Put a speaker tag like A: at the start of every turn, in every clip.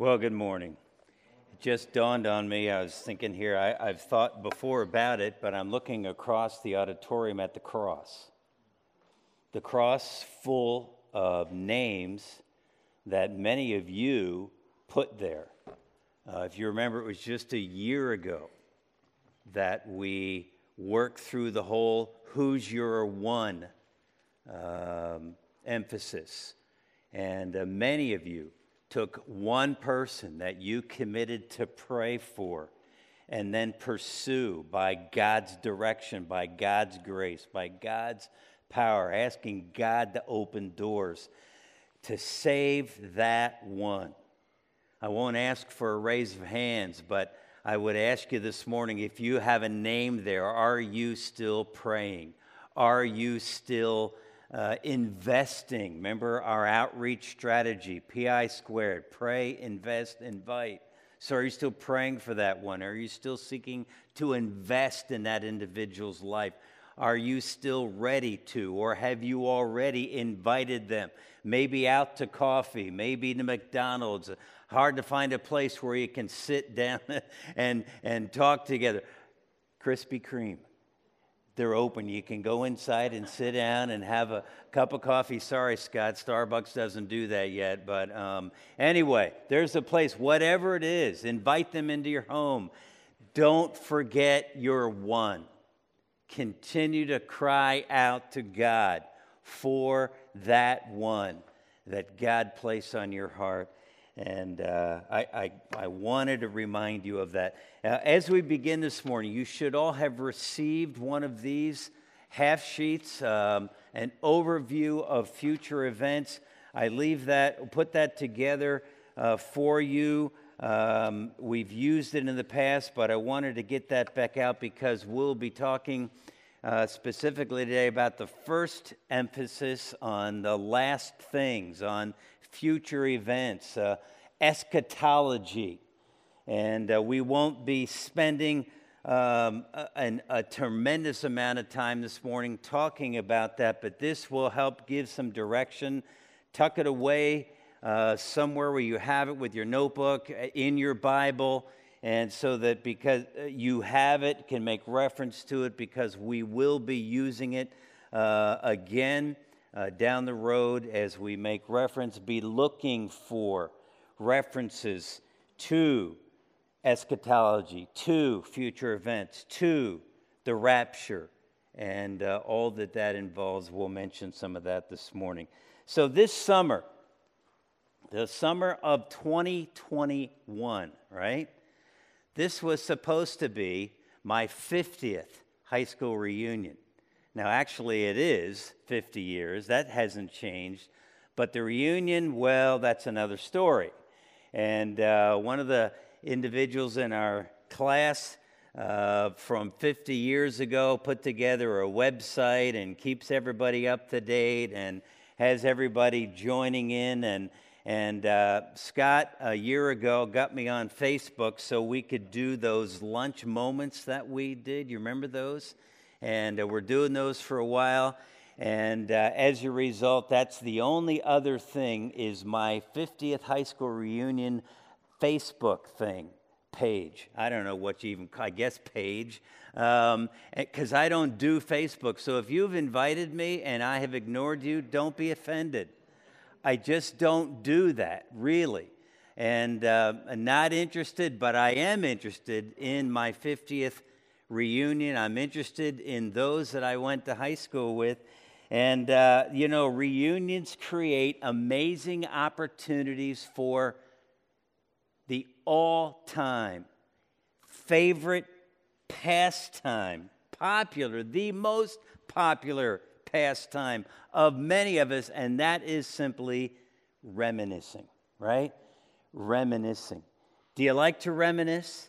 A: Well, good morning. It just dawned on me. I was thinking here, I, have thought before about it, but I'm looking across the auditorium at the cross. The cross full of names that many of you put there. Uh, if you remember, it was just a year ago that we worked through the whole who's your one um, emphasis. And uh, many of you took one person that you committed to pray for and then pursue by God's direction, by God's grace, by God's power, asking God to open doors to save that one. I won't ask for a raise of hands, but I would ask you this morning if you have a name there, are you still praying? Are you still uh, investing. Remember our outreach strategy, PI squared pray, invest, invite. So, are you still praying for that one? Are you still seeking to invest in that individual's life? Are you still ready to, or have you already invited them? Maybe out to coffee, maybe to McDonald's. Hard to find a place where you can sit down and, and talk together. Krispy Kreme they're open. You can go inside and sit down and have a cup of coffee. Sorry, Scott, Starbucks doesn't do that yet. But um, anyway, there's a place, whatever it is, invite them into your home. Don't forget your one. Continue to cry out to God for that one that God placed on your heart. And uh, I, I, I, wanted to remind you of that. Uh, as we begin this morning, you should all have received one of these half sheets, um, an overview of future events. I leave that, put that together uh, for you. Um, we've used it in the past, but I wanted to get that back out because we'll be talking uh, specifically today about the first emphasis on the last things, on future events, uh, eschatology. And uh, we won't be spending um, a, a, tremendous amount of time this morning talking about that, but this will help give some direction. Tuck it away uh, somewhere where you have it with your notebook, uh, in your Bible, and so that because uh, you have it, can make reference to it because we will be using it uh, again uh, down the road as we make reference, be looking for references to eschatology, to future events, to the rapture, and uh, all that that involves. We'll mention some of that this morning. So, this summer, the summer of 2021, right? This was supposed to be my 50th high school reunion. Now, actually, it is 50 years. That hasn't changed. But the reunion, well, that's another story. And uh, one of the individuals in our class uh, from 50 years ago put together a website and keeps everybody up to date and has everybody joining in. And, and uh, Scott, a year ago, got me on Facebook so we could do those lunch moments that we did. You remember those? And uh, we're doing those for a while. And uh, as a result, that's the only other thing is my 50th high school reunion Facebook thing page. I don't know what you even, I guess page, because um, I don't do Facebook. So if you've invited me and I have ignored you, don't be offended. I just don't do that, really. And uh, not interested, but I am interested in my 50th reunion. I'm interested in those that I went to high school with. And, uh, you know, reunions create amazing opportunities for the all time favorite pastime, popular, the most popular pastime of many of us, and that is simply reminiscing, right? Reminiscing. Do you like to reminisce?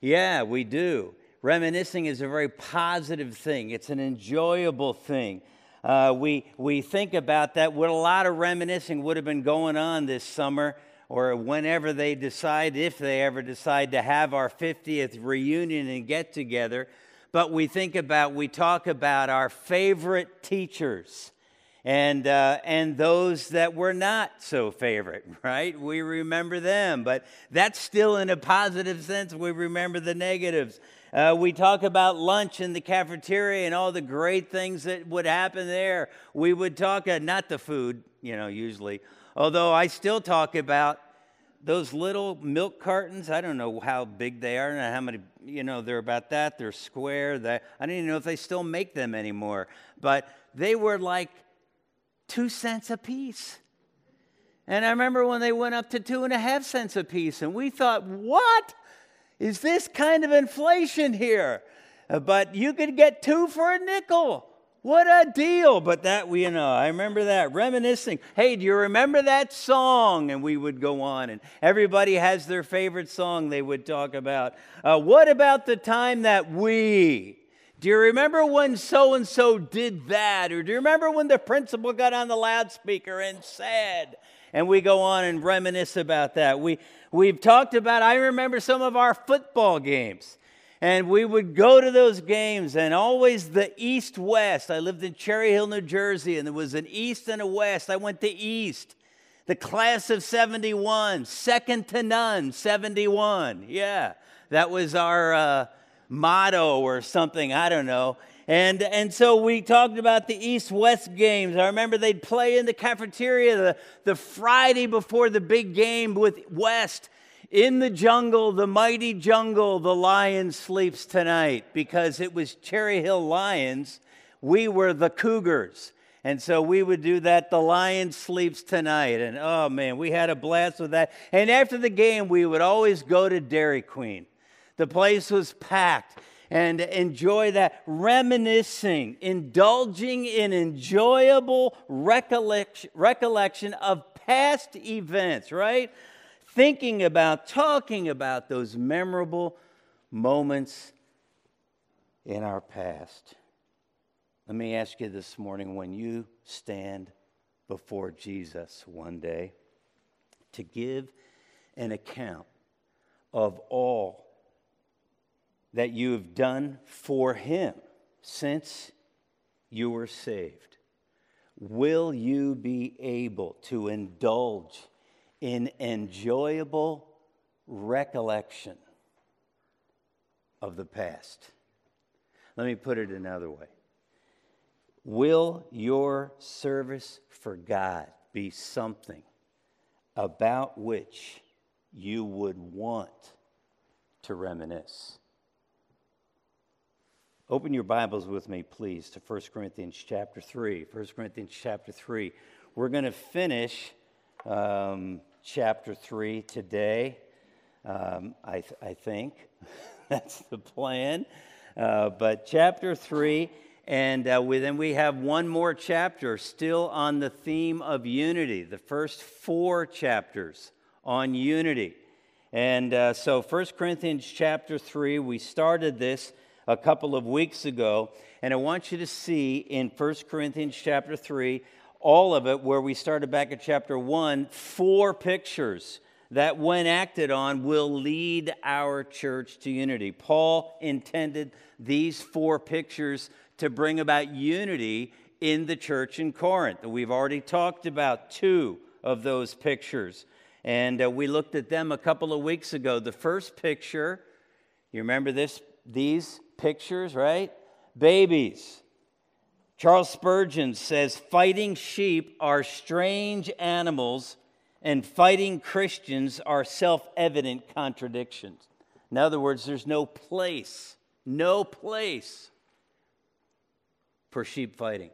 A: Yeah, we do. Reminiscing is a very positive thing, it's an enjoyable thing. Uh, we, we think about that. What a lot of reminiscing would have been going on this summer or whenever they decide, if they ever decide to have our 50th reunion and get together. But we think about, we talk about our favorite teachers and, uh, and those that were not so favorite, right? We remember them, but that's still in a positive sense. We remember the negatives. Uh, we talk about lunch in the cafeteria and all the great things that would happen there. We would talk, uh, not the food, you know, usually, although I still talk about those little milk cartons. I don't know how big they are how many, you know, they're about that. They're square. That I don't even know if they still make them anymore. But they were like two cents a piece. And I remember when they went up to two and a half cents a piece, and we thought, what is this kind of inflation here? Uh, but you could get two for a nickel. What a deal. But that, you know, I remember that, reminiscing. Hey, do you remember that song? And we would go on, and everybody has their favorite song they would talk about. Uh, what about the time that we, do you remember when so and so did that? Or do you remember when the principal got on the loudspeaker and said? And we go on and reminisce about that. We, we've talked about, I remember some of our football games. And we would go to those games, and always the east west. I lived in Cherry Hill, New Jersey, and there was an east and a west. I went to east. The class of 71, second to none, 71. Yeah, that was our. Uh, motto or something, I don't know. And, and so we talked about the East West games. I remember they'd play in the cafeteria the, the Friday before the big game with West. In the jungle, the mighty jungle, the lion sleeps tonight because it was Cherry Hill Lions. We were the Cougars. And so we would do that. The lion sleeps tonight. And oh man, we had a blast with that. And after the game, we would always go to Dairy Queen. The place was packed and enjoy that reminiscing, indulging in enjoyable recollection, recollection of past events, right? Thinking about, talking about those memorable moments in our past. Let me ask you this morning when you stand before Jesus one day to give an account of all that you have done for him since you were saved? Will you be able to indulge in enjoyable recollection of the past? Let me put it another way. Will your service for God be something about which you would want to reminisce? Open your Bibles with me, please, to 1 Corinthians chapter 3. 1 Corinthians chapter 3. We're going to finish um, chapter 3 today, um, I, th- I, think. That's the plan. Uh, but chapter 3, and uh, we, then we have one more chapter still on the theme of unity, the first four chapters on unity. And uh, so 1 Corinthians chapter 3, we started this a couple of weeks ago. And I want you to see in 1 Corinthians chapter 3, all of it, where we started back at chapter 1, four pictures that, when acted on, will lead our church to unity. Paul intended these four pictures to bring about unity in the church in Corinth. We've already talked about two of those pictures, and uh, we looked at them a couple of weeks ago. The first picture, you remember this? These pictures, right? Babies. Charles Spurgeon says fighting sheep are strange animals and fighting Christians are self evident contradictions. In other words, there's no place, no place for sheep fighting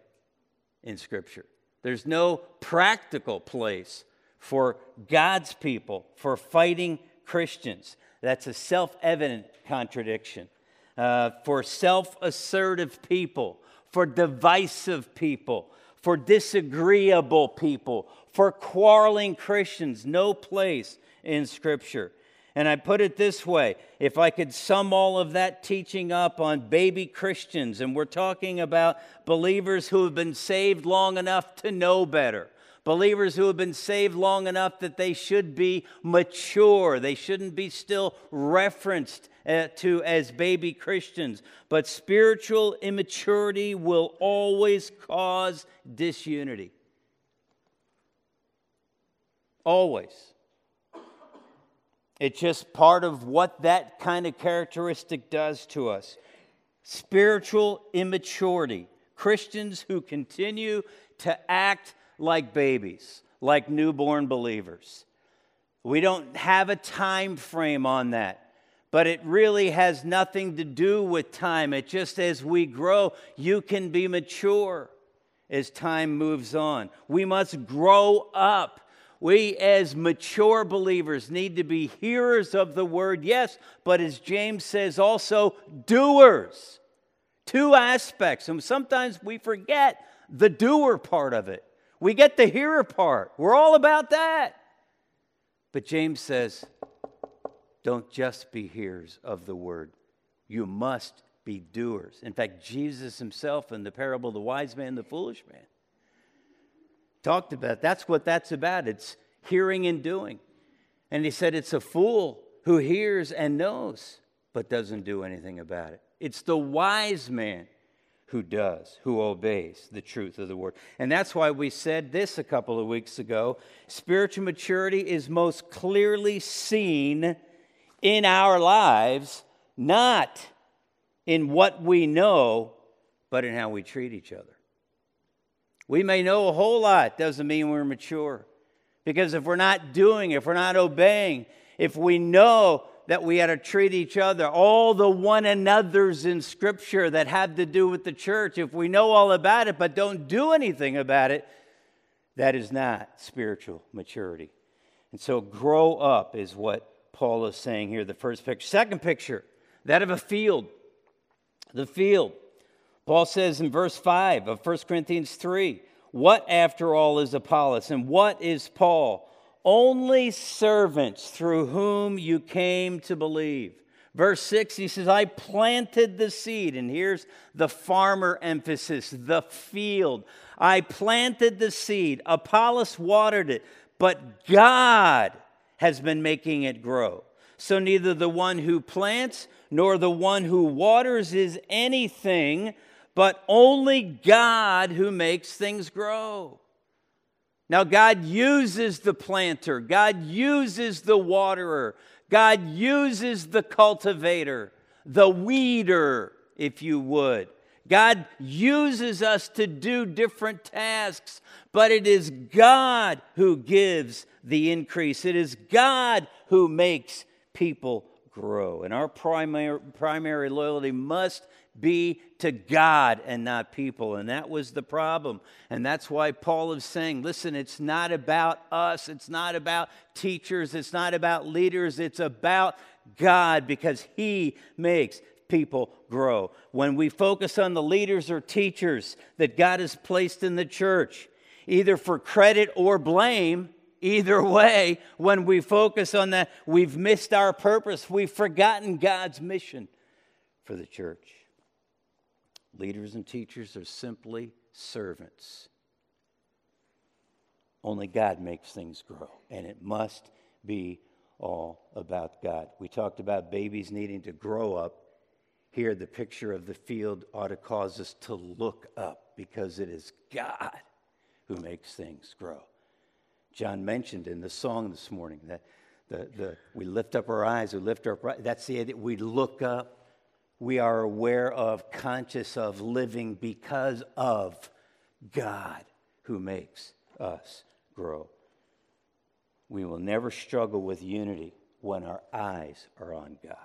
A: in Scripture. There's no practical place for God's people, for fighting Christians. That's a self evident contradiction uh, for self assertive people, for divisive people, for disagreeable people, for quarreling Christians. No place in Scripture. And I put it this way if I could sum all of that teaching up on baby Christians, and we're talking about believers who have been saved long enough to know better, Believers who have been saved long enough that they should be mature. They shouldn't be still referenced uh, to as baby Christians. But spiritual immaturity will always cause disunity. Always. It's just part of what that kind of characteristic does to us. Spiritual immaturity. Christians who continue to act like babies, like newborn believers. We don't have a time frame on that, but it really has nothing to do with time. It just as we grow, you can be mature as time moves on. We must grow up. We, as mature believers, need to be hearers of the word, yes, but as James says, also doers. Two aspects. And sometimes we forget the doer part of it. We get the hearer part. We're all about that. But James says, don't just be hearers of the word, you must be doers. In fact, Jesus himself in the parable of the wise man and the foolish man talked about that's what that's about. It's hearing and doing. And he said it's a fool who hears and knows but doesn't do anything about it. It's the wise man who does, who obeys the truth of the word. And that's why we said this a couple of weeks ago spiritual maturity is most clearly seen in our lives, not in what we know, but in how we treat each other. We may know a whole lot, doesn't mean we're mature. Because if we're not doing, if we're not obeying, if we know that we had to treat each other, all the one another's in Scripture that have to do with the church, if we know all about it but don't do anything about it, that is not spiritual maturity. And so, grow up is what Paul is saying here, the first picture. Second picture, that of a field. The field. Paul says in verse 5 of 1 Corinthians 3 What, after all, is Apollos and what is Paul? Only servants through whom you came to believe. Verse 6, he says, I planted the seed. And here's the farmer emphasis the field. I planted the seed. Apollos watered it, but God has been making it grow. So neither the one who plants nor the one who waters is anything, but only God who makes things grow. Now, God uses the planter, God uses the waterer, God uses the cultivator, the weeder, if you would. God uses us to do different tasks, but it is God who gives the increase. It is God who makes people grow. And our primary, primary loyalty must be to God and not people. And that was the problem. And that's why Paul is saying, listen, it's not about us, it's not about teachers, it's not about leaders, it's about God because He makes people grow. When we focus on the leaders or teachers that God has placed in the church, either for credit or blame, either way, when we focus on that, we've missed our purpose. We've forgotten God's mission for the church. Leaders and teachers are simply servants. Only God makes things grow, and it must be all about God. We talked about babies needing to grow up. Here, the picture of the field ought to cause us to look up because it is God who makes things grow. John mentioned in the song this morning that the, the, we lift up our eyes, we lift our, that's the idea, we look up we are aware of, conscious of, living because of God who makes us grow. We will never struggle with unity when our eyes are on God.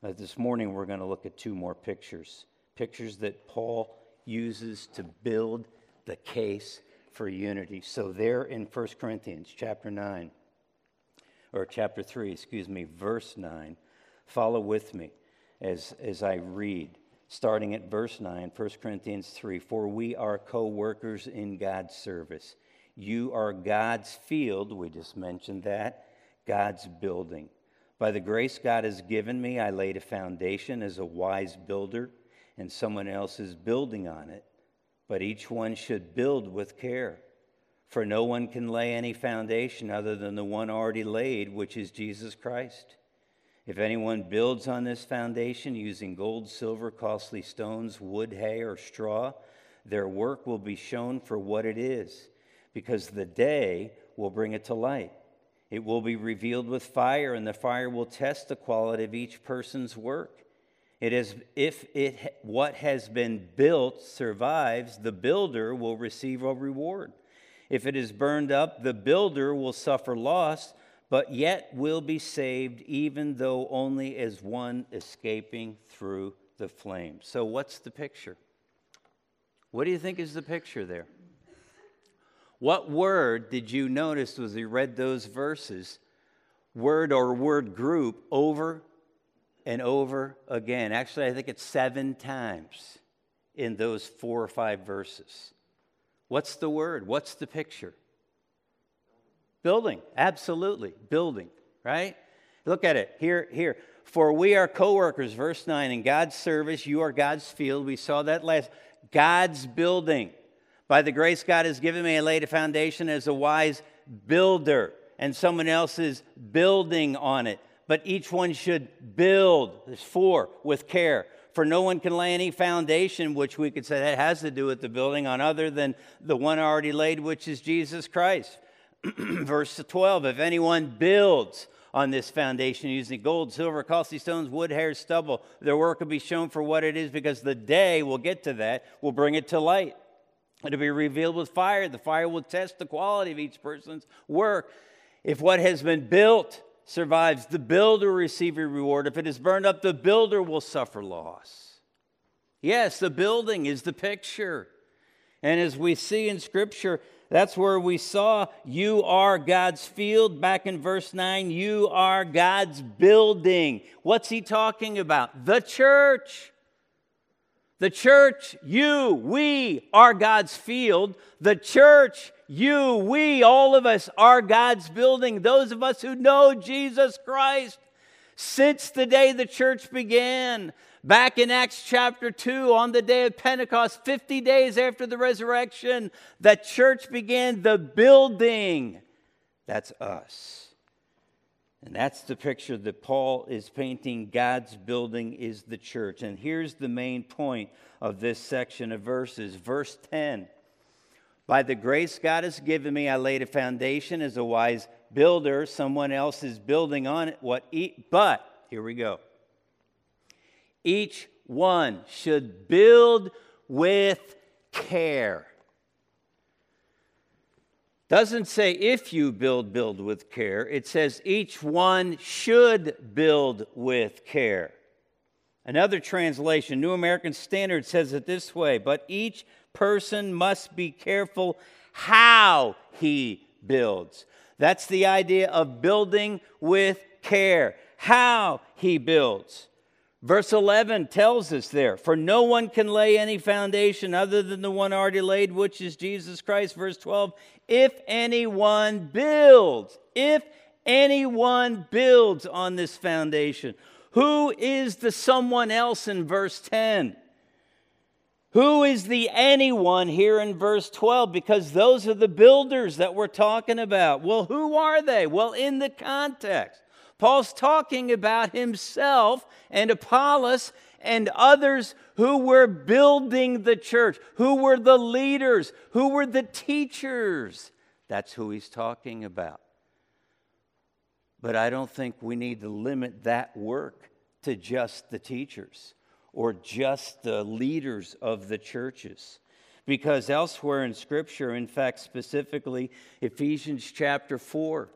A: Now, this morning, we're going to look at two more pictures pictures that Paul uses to build the case for unity. So, there in 1 Corinthians chapter 9, or chapter 3, excuse me, verse 9 Follow with me as, as I read, starting at verse 9, 1 Corinthians 3 For we are co workers in God's service. You are God's field, we just mentioned that, God's building. By the grace God has given me, I laid a foundation as a wise builder, and someone else is building on it. but each one should build with care. For no one can lay any foundation other than the one already laid, which is Jesus Christ. If anyone builds on this foundation using gold, silver, costly stones, wood, hay, or straw, their work will be shown for what it is, because the day will bring it to light. It will be revealed with fire, and the fire will test the quality of each person's work. It is if it what has been built survives, the builder will receive a reward. If it is burned up, the builder will suffer loss, but yet will be saved, even though only as one escaping through the flames. So, what's the picture? What do you think is the picture there? What word did you notice as you read those verses? Word or word group over and over again. Actually, I think it's seven times in those four or five verses. What's the word? What's the picture? Building, absolutely. Building, right? Look at it. Here, here. For we are co workers, verse 9, in God's service, you are God's field. We saw that last. God's building. By the grace God has given me, I laid a foundation as a wise builder, and someone else is building on it but each one should build, there's four, with care. For no one can lay any foundation, which we could say that has to do with the building, on other than the one already laid, which is Jesus Christ. Verse 12 If anyone builds on this foundation using gold, silver, costly stones, wood, hair, stubble, their work will be shown for what it is, because the day, we'll get to that, will bring it to light. It'll be revealed with fire. The fire will test the quality of each person's work. If what has been built survives, the builder will receive a reward. If it is burned up, the builder will suffer loss. Yes, the building is the picture. And as we see in Scripture, that's where we saw you are God's field. Back in verse 9, you are God's building. What's he talking about? The church. The church, you, we are God's field. The church you, we, all of us are God's building. Those of us who know Jesus Christ. Since the day the church began, back in Acts chapter 2, on the day of Pentecost, 50 days after the resurrection, the church began the building. That's us. And that's the picture that Paul is painting. God's building is the church. And here's the main point of this section of verses. Verse 10 by the grace God has given me, I laid a foundation as a wise builder. Someone else is building on it. What? E- but here we go. Each one should build with care. Doesn't say if you build, build with care. It says each one should build with care. Another translation, New American Standard, says it this way But each person must be careful how he builds. That's the idea of building with care, how he builds. Verse 11 tells us there, for no one can lay any foundation other than the one already laid, which is Jesus Christ. Verse 12, if anyone builds, if anyone builds on this foundation, who is the someone else in verse 10? Who is the anyone here in verse 12? Because those are the builders that we're talking about. Well, who are they? Well, in the context, Paul's talking about himself and Apollos and others who were building the church, who were the leaders, who were the teachers. That's who he's talking about. But I don't think we need to limit that work to just the teachers or just the leaders of the churches. Because elsewhere in Scripture, in fact, specifically Ephesians chapter 4,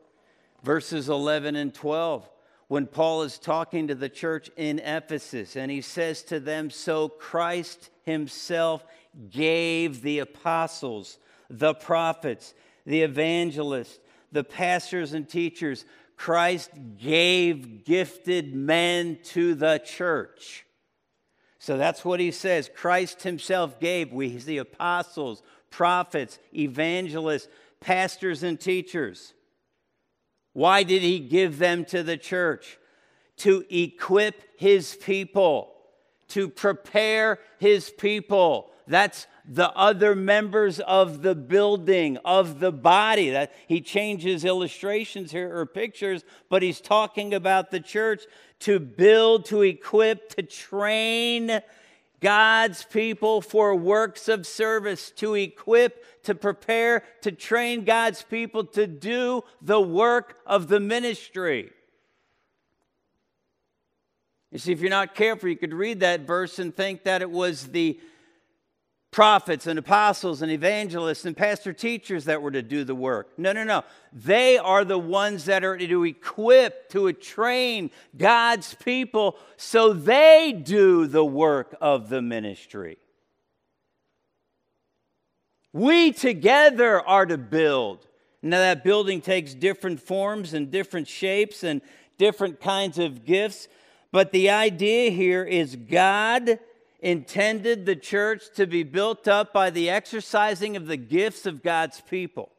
A: verses 11 and 12, when Paul is talking to the church in Ephesus, and he says to them, So Christ himself gave the apostles, the prophets, the evangelists, the pastors and teachers. Christ gave gifted men to the church so that's what he says. Christ himself gave. We the apostles, prophets, evangelists, pastors, and teachers. Why did he give them to the church? To equip his people, to prepare his people. That's the other members of the building, of the body. That he changes illustrations here or pictures, but he's talking about the church to build, to equip, to train God's people for works of service, to equip, to prepare, to train God's people to do the work of the ministry. You see, if you're not careful, you could read that verse and think that it was the prophets and apostles and evangelists and pastor teachers that were to do the work. No, no, no. They are the ones that are to equip, to train God's people so they do the work of the ministry. We together are to build. Now, that building takes different forms and different shapes and different kinds of gifts, but the idea here is God intended the church to be built up by the exercising of the gifts of God's people.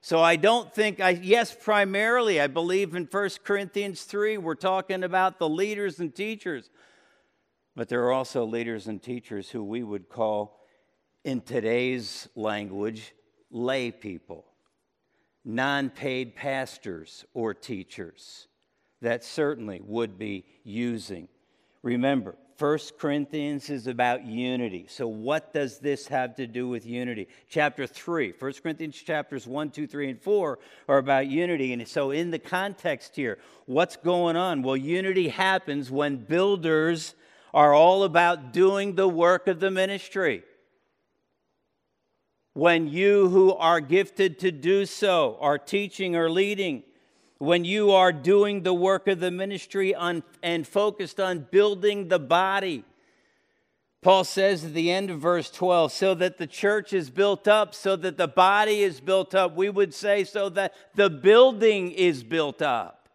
A: So I don't think I yes primarily I believe in 1 Corinthians 3 we're talking about the leaders and teachers. But there are also leaders and teachers who we would call in today's language lay people, non-paid pastors or teachers that certainly would be using. Remember, First Corinthians is about unity. So, what does this have to do with unity? Chapter 3, 1 Corinthians chapters 1, 2, 3, and 4 are about unity. And so, in the context here, what's going on? Well, unity happens when builders are all about doing the work of the ministry. When you who are gifted to do so are teaching or leading, when you are doing the work of the ministry on, and focused on building the body. Paul says at the end of verse 12, so that the church is built up, so that the body is built up. We would say so that the building is built up.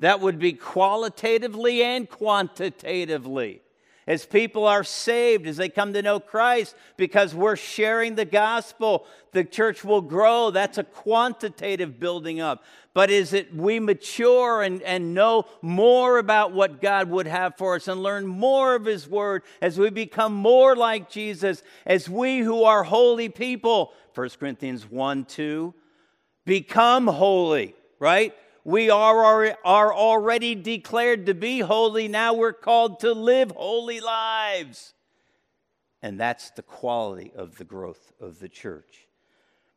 A: That would be qualitatively and quantitatively as people are saved, as they come to know Christ, because we're sharing the gospel, the church will grow. That's a quantitative building up. But is it we mature and, and know more about what God would have for us and learn more of His Word as we become more like Jesus, as we who are holy people, 1 Corinthians 1 2, become holy, right? We are, are already declared to be holy. Now we're called to live holy lives. And that's the quality of the growth of the church.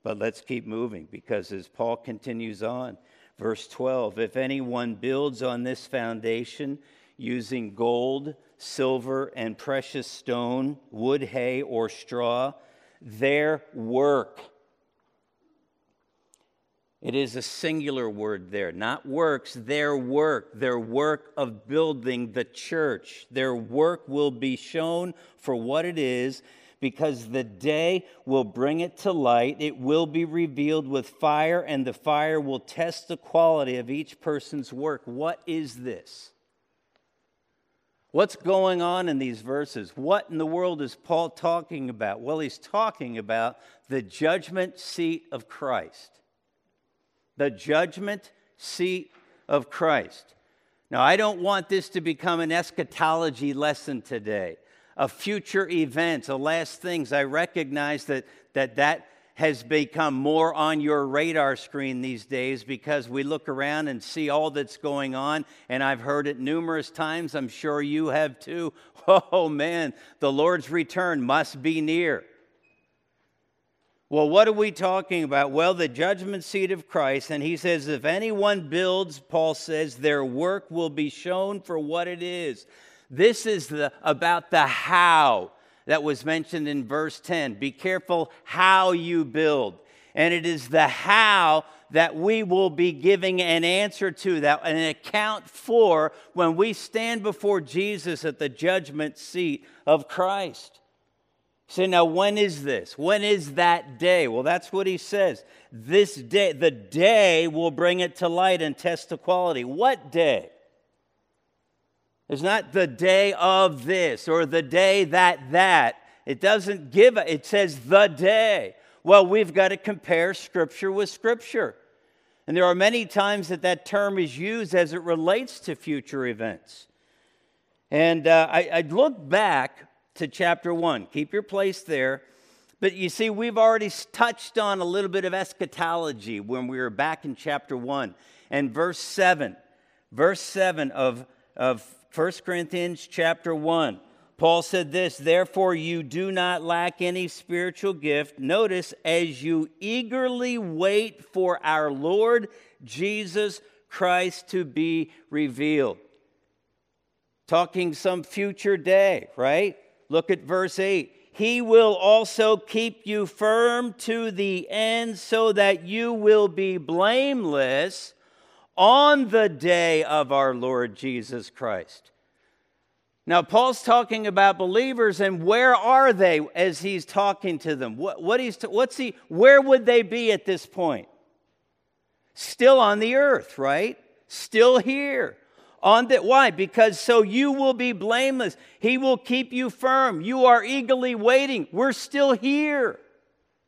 A: But let's keep moving because as Paul continues on, verse 12 if anyone builds on this foundation using gold, silver, and precious stone, wood, hay, or straw, their work it is a singular word there, not works, their work, their work of building the church. Their work will be shown for what it is because the day will bring it to light. It will be revealed with fire, and the fire will test the quality of each person's work. What is this? What's going on in these verses? What in the world is Paul talking about? Well, he's talking about the judgment seat of Christ the judgment seat of Christ. Now, I don't want this to become an eschatology lesson today, of future events, of last things. I recognize that that, that has become more on your radar screen these days because we look around and see all that's going on. And I've heard it numerous times. I'm sure you have too. Oh man, the Lord's return must be near. Well, what are we talking about? Well, the judgment seat of Christ. And he says, if anyone builds, Paul says, their work will be shown for what it is. This is the, about the how that was mentioned in verse 10. Be careful how you build. And it is the how that we will be giving an answer to, that an account for when we stand before Jesus at the judgment seat of Christ. Say, now when is this? When is that day? Well, that's what he says. This day, the day will bring it to light and test the quality. What day? It's not the day of this or the day that that. It doesn't give it, it says the day. Well, we've got to compare Scripture with Scripture. And there are many times that that term is used as it relates to future events. And uh, I, I look back to chapter 1. Keep your place there. But you see, we've already touched on a little bit of eschatology when we were back in chapter 1 and verse 7. Verse 7 of, of 1 Corinthians chapter 1. Paul said this, therefore you do not lack any spiritual gift. Notice, as you eagerly wait for our Lord Jesus Christ to be revealed. Talking some future day, right? Look at verse 8. He will also keep you firm to the end so that you will be blameless on the day of our Lord Jesus Christ. Now, Paul's talking about believers, and where are they as he's talking to them? What, what he's, what's he, where would they be at this point? Still on the earth, right? Still here. On that, why? Because so you will be blameless. He will keep you firm. You are eagerly waiting. We're still here,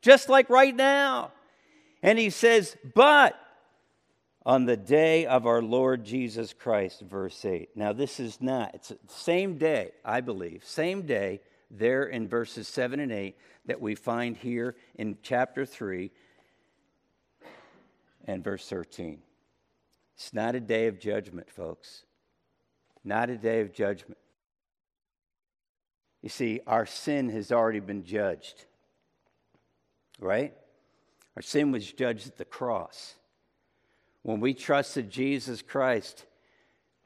A: just like right now. And he says, but on the day of our Lord Jesus Christ, verse 8. Now, this is not, it's the same day, I believe, same day there in verses 7 and 8 that we find here in chapter 3 and verse 13. It's not a day of judgment, folks. Not a day of judgment. You see, our sin has already been judged, right? Our sin was judged at the cross. When we trusted Jesus Christ,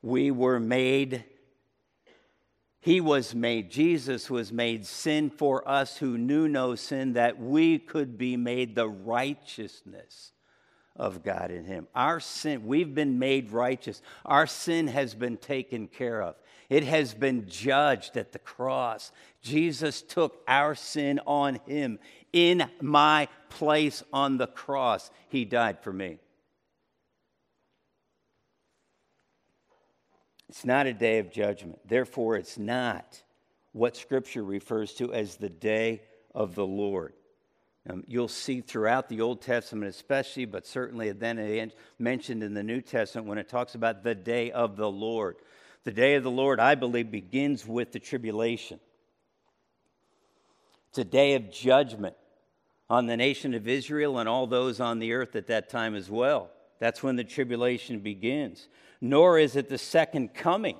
A: we were made, He was made, Jesus was made sin for us who knew no sin, that we could be made the righteousness of God in Him. Our sin, we've been made righteous. Our sin has been taken care of. It has been judged at the cross. Jesus took our sin on Him in my place on the cross. He died for me. It's not a day of judgment. Therefore, it's not what Scripture refers to as the day of the Lord. Um, you'll see throughout the Old Testament, especially, but certainly then mentioned in the New Testament when it talks about the day of the Lord. The day of the Lord, I believe, begins with the tribulation. It's a day of judgment on the nation of Israel and all those on the earth at that time as well. That's when the tribulation begins nor is it the second coming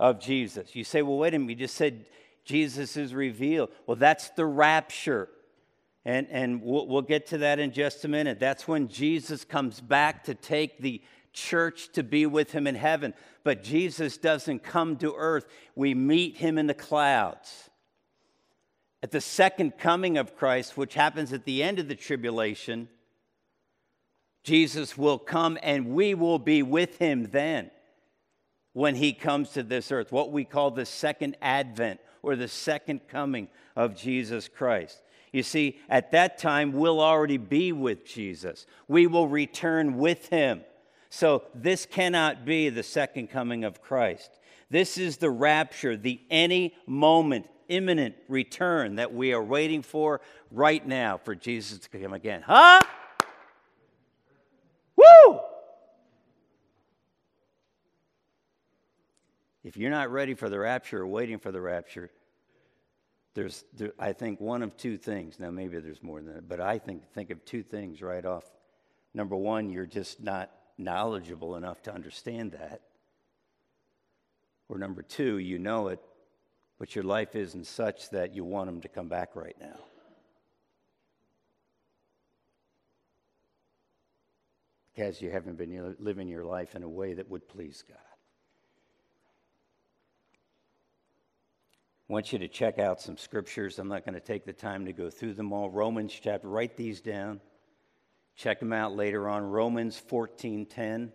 A: of Jesus. You say, well, wait a minute, you just said Jesus is revealed. Well, that's the rapture. And, and we'll, we'll get to that in just a minute. That's when Jesus comes back to take the church to be with him in heaven. But Jesus doesn't come to earth, we meet him in the clouds. At the second coming of Christ, which happens at the end of the tribulation, Jesus will come and we will be with him then when he comes to this earth, what we call the second advent or the second coming of Jesus Christ. You see, at that time, we'll already be with Jesus. We will return with him. So, this cannot be the second coming of Christ. This is the rapture, the any moment, imminent return that we are waiting for right now for Jesus to come again. Huh? Woo! If you're not ready for the rapture or waiting for the rapture, there's, there, I think, one of two things. Now, maybe there's more than that, but I think, think of two things right off. Number one, you're just not knowledgeable enough to understand that. Or number two, you know it, but your life isn't such that you want them to come back right now. because you haven't been living your life in a way that would please God. I want you to check out some scriptures. I'm not going to take the time to go through them all. Romans chapter, write these down. Check them out later on. Romans 14:10,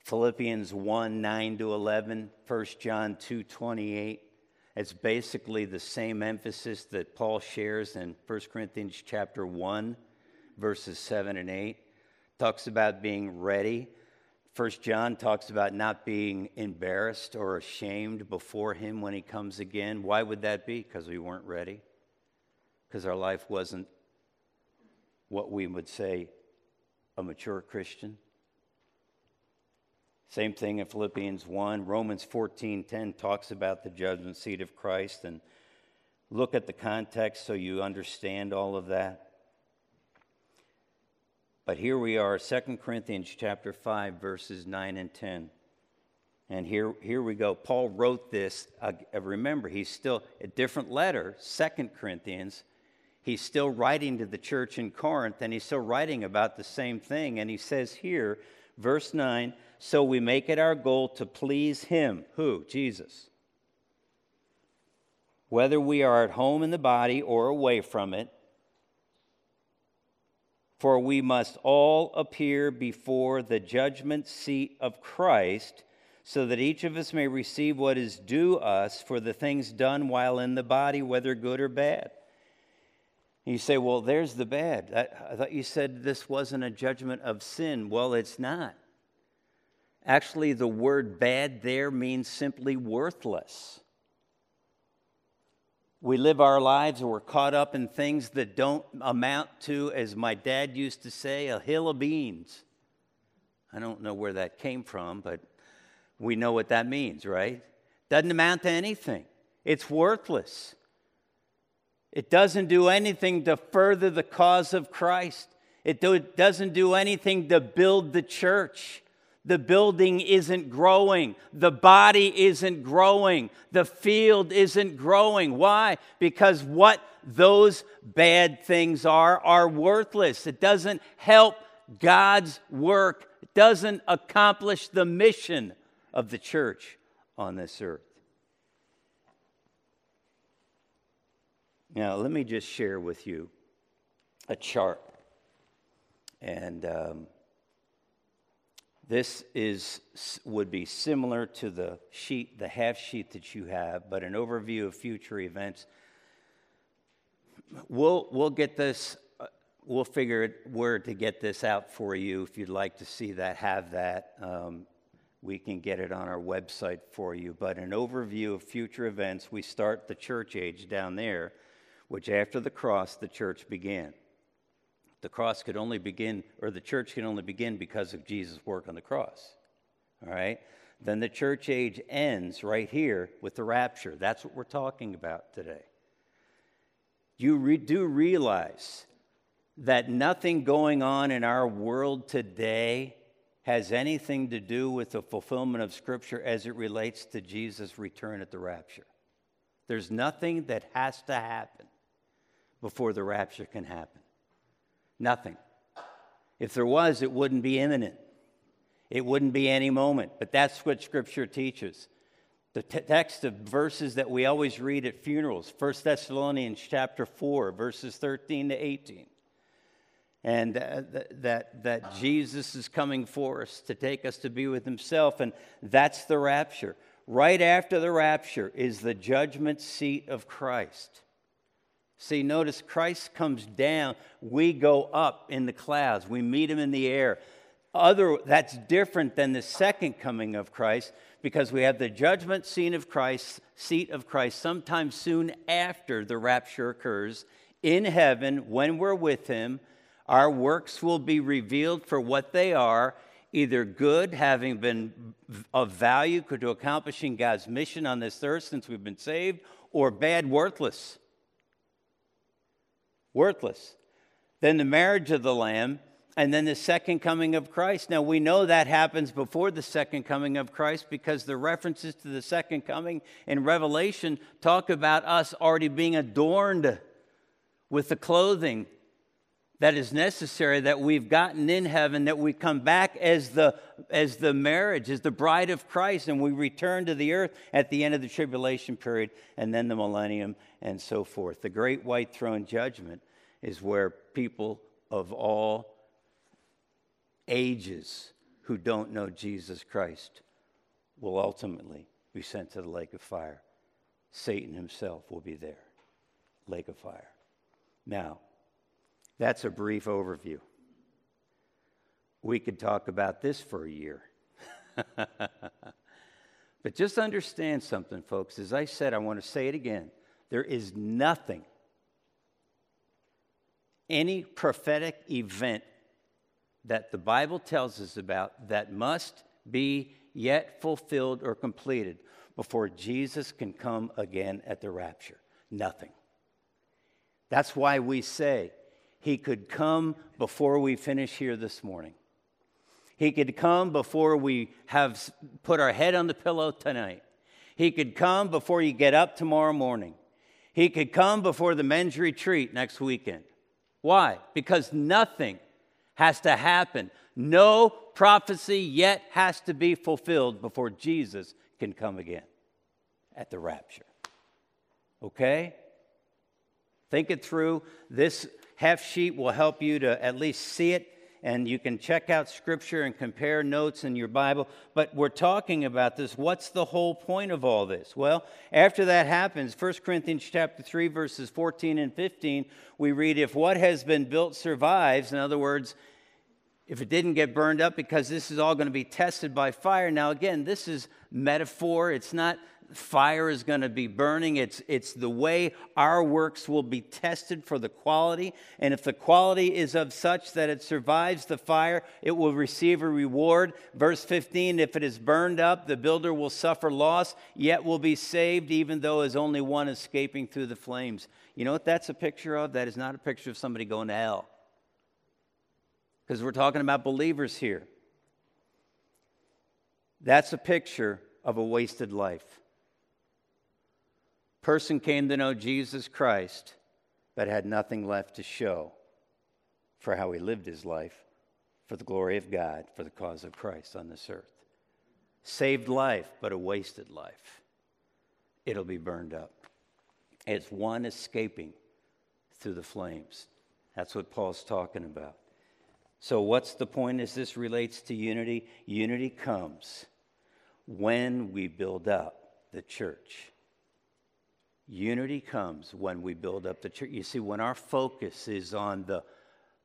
A: Philippians 1, 9 to 11, 1 John 2, 28. It's basically the same emphasis that Paul shares in 1 Corinthians chapter 1, verses 7 and 8 talks about being ready. First John talks about not being embarrassed or ashamed before him when he comes again. Why would that be? Because we weren't ready. Because our life wasn't what we would say a mature Christian. Same thing in Philippians 1. Romans 14:10 talks about the judgment seat of Christ and look at the context so you understand all of that. But here we are, 2 Corinthians chapter 5, verses 9 and 10. And here, here we go. Paul wrote this. Uh, remember, he's still a different letter, Second Corinthians. He's still writing to the church in Corinth, and he's still writing about the same thing. And he says here, verse 9, so we make it our goal to please him. Who? Jesus. Whether we are at home in the body or away from it, for we must all appear before the judgment seat of Christ so that each of us may receive what is due us for the things done while in the body, whether good or bad. you say, Well, there's the bad. I, thought you said this wasn't a judgment of sin. Well, it's not. Actually, the word bad there means simply worthless. We live our lives and we're caught up in things that don't amount to, as my dad used to say, a hill of beans. I don't know where that came from, but we know what that means, right? Doesn't amount to anything, it's worthless. It doesn't do anything to further the cause of Christ. It do, doesn't do anything to build the church. The building isn't growing. The body isn't growing. The field isn't growing. Why? Because what those bad things are are worthless. It doesn't help God's work, it doesn't accomplish the mission of the church on this earth. Now, let me just share with you a chart. And um, this is, would be similar to the sheet, the half sheet that you have, but an overview of future events. We'll, we'll get this, uh, we'll figure it, where to get this out for you if you'd like to see that, have that. Um, we can get it on our website for you. But an overview of future events, we start the church age down there, which after the cross, the church began. The cross could only begin, or the church can only begin because of Jesus' work on the cross. All right? Then the church age ends right here with the rapture. That's what we're talking about today. You re- do realize that nothing going on in our world today has anything to do with the fulfillment of Scripture as it relates to Jesus' return at the rapture. There's nothing that has to happen before the rapture can happen. Nothing. If there was, it wouldn't be imminent. It wouldn't be any moment. But that's what Scripture teaches. The t- text of verses that we always read at funerals, 1 Thessalonians chapter 4, verses 13 to 18 and uh, th- that, that Jesus is coming for us to take us to be with himself, and that's the rapture. Right after the rapture is the judgment seat of Christ. See, notice Christ comes down, we go up in the clouds, we meet him in the air. Other, that's different than the second coming of Christ because we have the judgment seat of Christ, seat of Christ sometime soon after the rapture occurs in heaven when we're with him our works will be revealed for what they are either good, having been of value to accomplishing God's mission on this earth since we've been saved, or bad, worthless. Worthless. Then the marriage of the Lamb, and then the second coming of Christ. Now, we know that happens before the second coming of Christ because the references to the second coming in Revelation talk about us already being adorned with the clothing that is necessary that we've gotten in heaven that we come back as the as the marriage as the bride of christ and we return to the earth at the end of the tribulation period and then the millennium and so forth. The great white throne judgment is where people of all ages who don't know jesus christ will ultimately be sent to the lake of fire. Satan himself will be there lake of fire. Now that's a brief overview. We could talk about this for a year. but just understand something, folks. As I said, I want to say it again. There is nothing, any prophetic event that the Bible tells us about that must be yet fulfilled or completed before Jesus can come again at the rapture. Nothing. That's why we say he could come before we finish here this morning. He could come before we have put our head on the pillow tonight. He could come before you get up tomorrow morning. He could come before the men's retreat next weekend. Why? Because nothing has to happen. No prophecy yet has to be fulfilled before Jesus can come again at the rapture. Okay? Think it through. This half sheet will help you to at least see it and you can check out scripture and compare notes in your Bible. But we're talking about this. What's the whole point of all this? Well, after that happens, 1 Corinthians chapter 3, verses 14 and 15, we read, If what has been built survives, in other words, if it didn't get burned up, because this is all going to be tested by fire. Now, again, this is metaphor. It's not fire is going to be burning. It's, it's the way our works will be tested for the quality. And if the quality is of such that it survives the fire, it will receive a reward. Verse 15 if it is burned up, the builder will suffer loss, yet will be saved, even though as only one escaping through the flames. You know what that's a picture of? That is not a picture of somebody going to hell. Because we're talking about believers here. That's a picture of a wasted life person came to know Jesus Christ but had nothing left to show for how he lived his life for the glory of God, for the cause of Christ on this earth. Saved life, but a wasted life. It'll be burned up. It's one escaping through the flames. That's what Paul's talking about. So, what's the point as this relates to unity? Unity comes when we build up the church. Unity comes when we build up the church. You see, when our focus is on the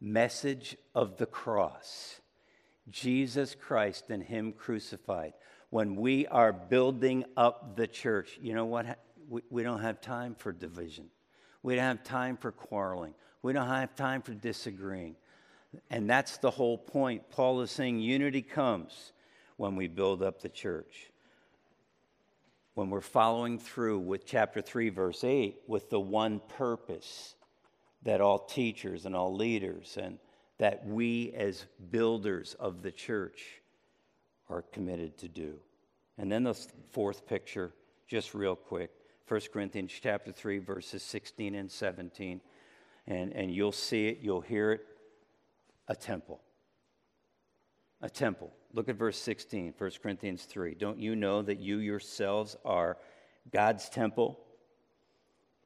A: message of the cross, Jesus Christ and Him crucified, when we are building up the church, you know what? We, we don't have time for division. We don't have time for quarreling. We don't have time for disagreeing. And that's the whole point. Paul is saying unity comes when we build up the church when we're following through with chapter 3, verse 8, with the one purpose that all teachers and all leaders and that we as builders of the church are committed to do. And then the fourth picture, just real quick 1 Corinthians chapter 3, verses 16 and 17. And, and you'll see it, you'll hear it a temple. A temple. Look at verse 16, 1 Corinthians 3. Don't you know that you yourselves are God's temple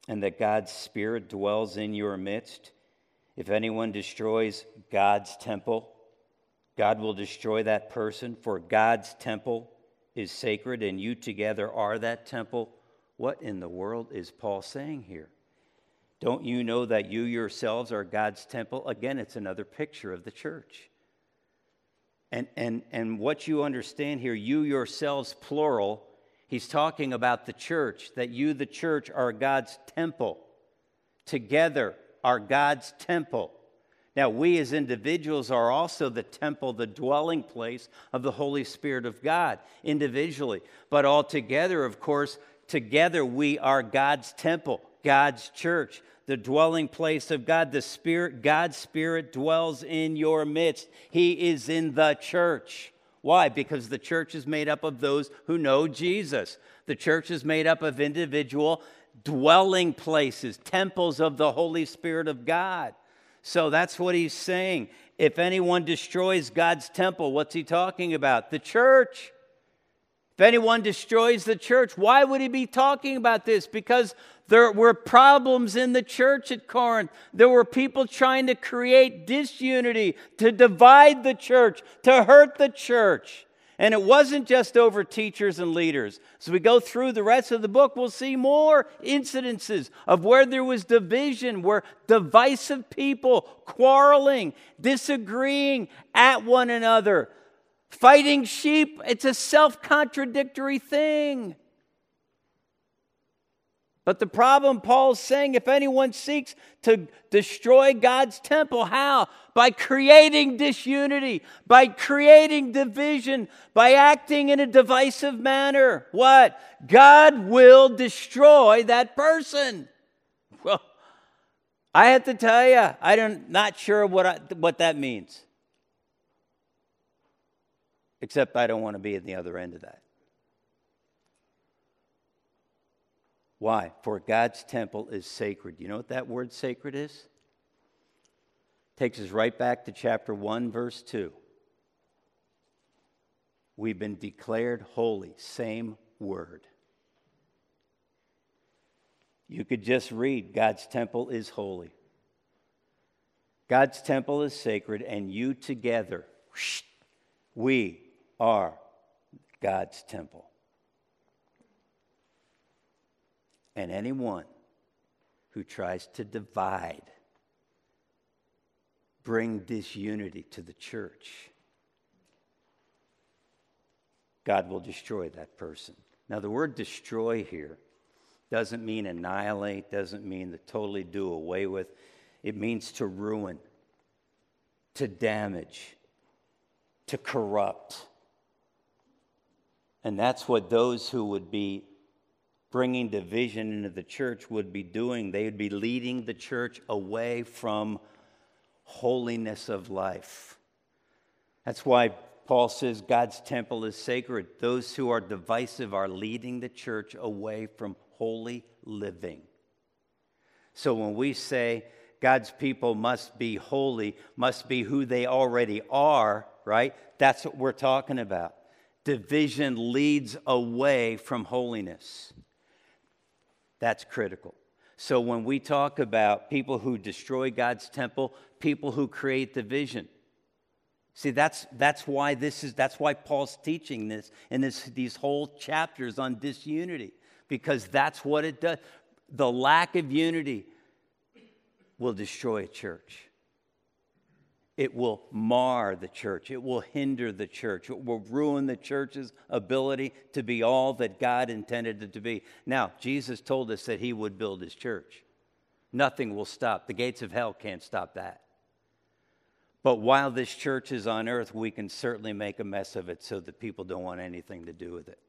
A: and that God's Spirit dwells in your midst? If anyone destroys God's temple, God will destroy that person, for God's temple is sacred and you together are that temple. What in the world is Paul saying here? Don't you know that you yourselves are God's temple? Again, it's another picture of the church. And, and, and what you understand here, you yourselves, plural, he's talking about the church, that you, the church, are God's temple. Together are God's temple. Now, we as individuals are also the temple, the dwelling place of the Holy Spirit of God, individually. But all together, of course, together we are God's temple, God's church the dwelling place of God. The Spirit, God's Spirit dwells in your midst. He is in the church. Why? Because the church is made up of those who know Jesus. The church is made up of individual dwelling places, temples of the Holy Spirit of God. So that's what he's saying. If anyone destroys God's temple, what's he talking about? The church. If anyone destroys the church, why would he be talking about this? Because there were problems in the church at Corinth. There were people trying to create disunity, to divide the church, to hurt the church. And it wasn't just over teachers and leaders. As we go through the rest of the book, we'll see more incidences of where there was division, where divisive people quarreling, disagreeing at one another, fighting sheep. It's a self contradictory thing. But the problem, Paul's saying, if anyone seeks to destroy God's temple, how? By creating disunity, by creating division, by acting in a divisive manner. What? God will destroy that person. Well, I have to tell you, I'm not sure what, I, what that means. Except I don't want to be at the other end of that. Why? For God's temple is sacred. You know what that word sacred is? Takes us right back to chapter 1, verse 2. We've been declared holy, same word. You could just read God's temple is holy. God's temple is sacred, and you together, we are God's temple. And anyone who tries to divide, bring disunity to the church, God will destroy that person. Now, the word destroy here doesn't mean annihilate, doesn't mean to totally do away with. It means to ruin, to damage, to corrupt. And that's what those who would be bringing division into the church would be doing. They would be leading the church away from holiness of life. That's why Paul says God's temple is sacred. Those who are divisive are leading the church away from holy living. So when we say God's people must be holy, must be who they already are, right? That's what we're talking about. Division leads away from holiness. That's critical. So when we talk about people who destroy God's temple, people who create division, See, that's, that's why this is, that's why Paul's teaching this in this, these whole chapters on disunity, because that's what it does. The lack of unity will destroy a church. It will mar the church. It will hinder the church. It will ruin the church's ability to be all that God intended it to be. Now, Jesus told us that He would build His church. Nothing will stop. The gates of hell can't stop that. But while this church is on earth, we can certainly make a mess of it so that people don't want anything to do with it.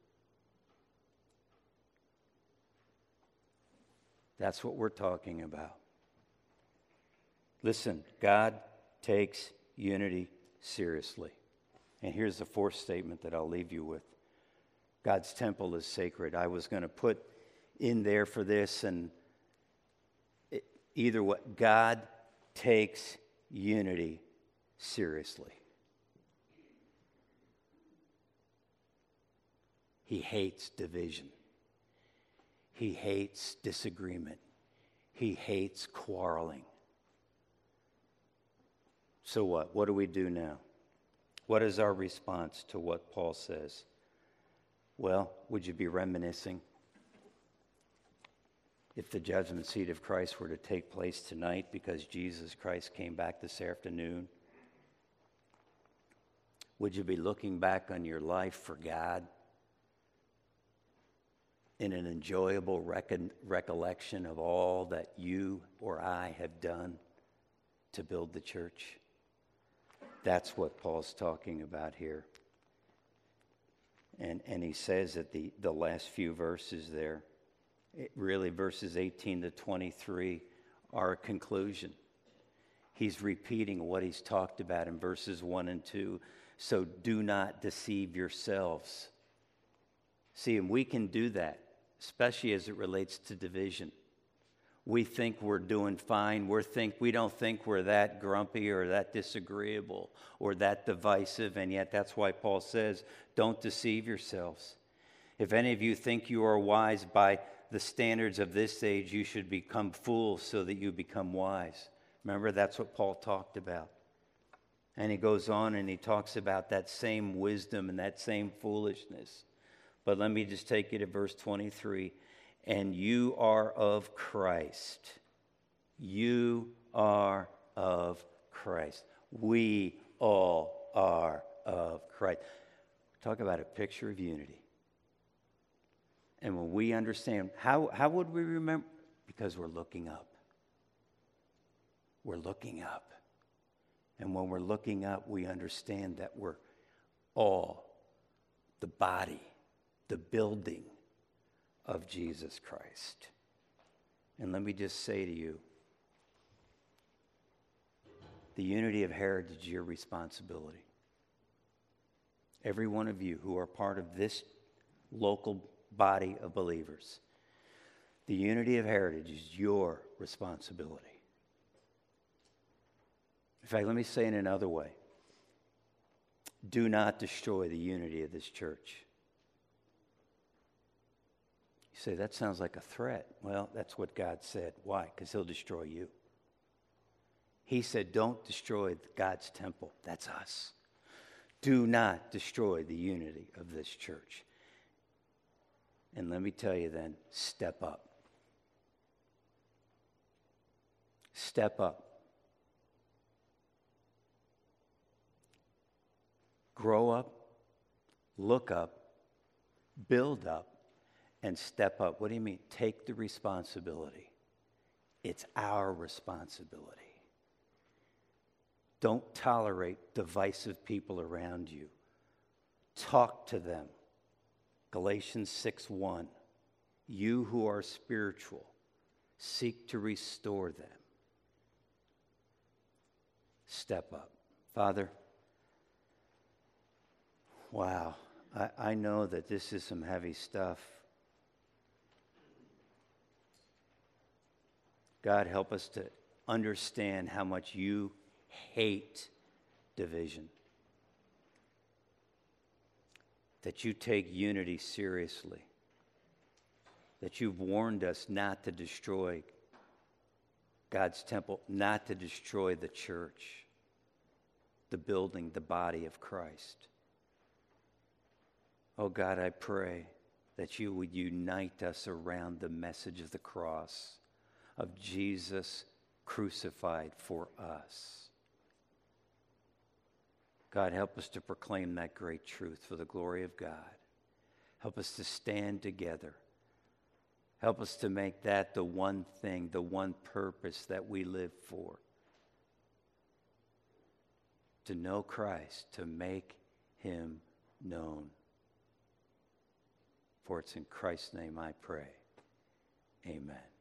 A: That's what we're talking about. Listen, God takes unity seriously. And here's the fourth statement that I'll leave you with God's temple is sacred. I was going to put in there for this, and either what God takes unity seriously. He hates division. He hates disagreement. He hates quarreling. So, what? What do we do now? What is our response to what Paul says? Well, would you be reminiscing? If the judgment seat of Christ were to take place tonight because Jesus Christ came back this afternoon, would you be looking back on your life for God in an enjoyable recollection of all that you or I have done to build the church? That's what Paul's talking about here. And, and he says at the, the last few verses there, really verses 18 to 23 are a conclusion. He's repeating what he's talked about in verses 1 and 2 so do not deceive yourselves. See, and we can do that, especially as it relates to division. We think we're doing fine. We think we don't think we're that grumpy or that disagreeable or that divisive, and yet that's why Paul says, "Don't deceive yourselves." If any of you think you are wise by the standards of this age, you should become fools so that you become wise. Remember, that's what Paul talked about. And he goes on and he talks about that same wisdom and that same foolishness. But let me just take you to verse 23. And you are of Christ. You are of Christ. We all are of Christ. Talk about a picture of unity. And when we understand, how, how would we remember? Because we're looking up. We're looking up. And when we're looking up, we understand that we're all the body, the building of Jesus Christ. And let me just say to you the unity of heritage is your responsibility. Every one of you who are part of this local body of believers, the unity of heritage is your responsibility. In fact, let me say it another way do not destroy the unity of this church. You say, that sounds like a threat. Well, that's what God said. Why? Because he'll destroy you. He said, don't destroy God's temple. That's us. Do not destroy the unity of this church. And let me tell you then step up. Step up. Grow up, look up, build up, and step up. What do you mean? Take the responsibility. It's our responsibility. Don't tolerate divisive people around you. Talk to them. Galatians 6 1. You who are spiritual, seek to restore them. Step up. Father, wow, I, I know that this is some heavy stuff. God, help us to understand how much you hate division. That you take unity seriously. That you've warned us not to destroy God's temple, not to destroy the church, the building, the body of Christ. Oh God, I pray that you would unite us around the message of the cross of Jesus crucified for us. God, help us to proclaim that great truth for the glory of God. Help us to stand together. Help us to make that the one thing, the one purpose that we live for. To know Christ, to make him known. For it's in Christ's name I pray. Amen.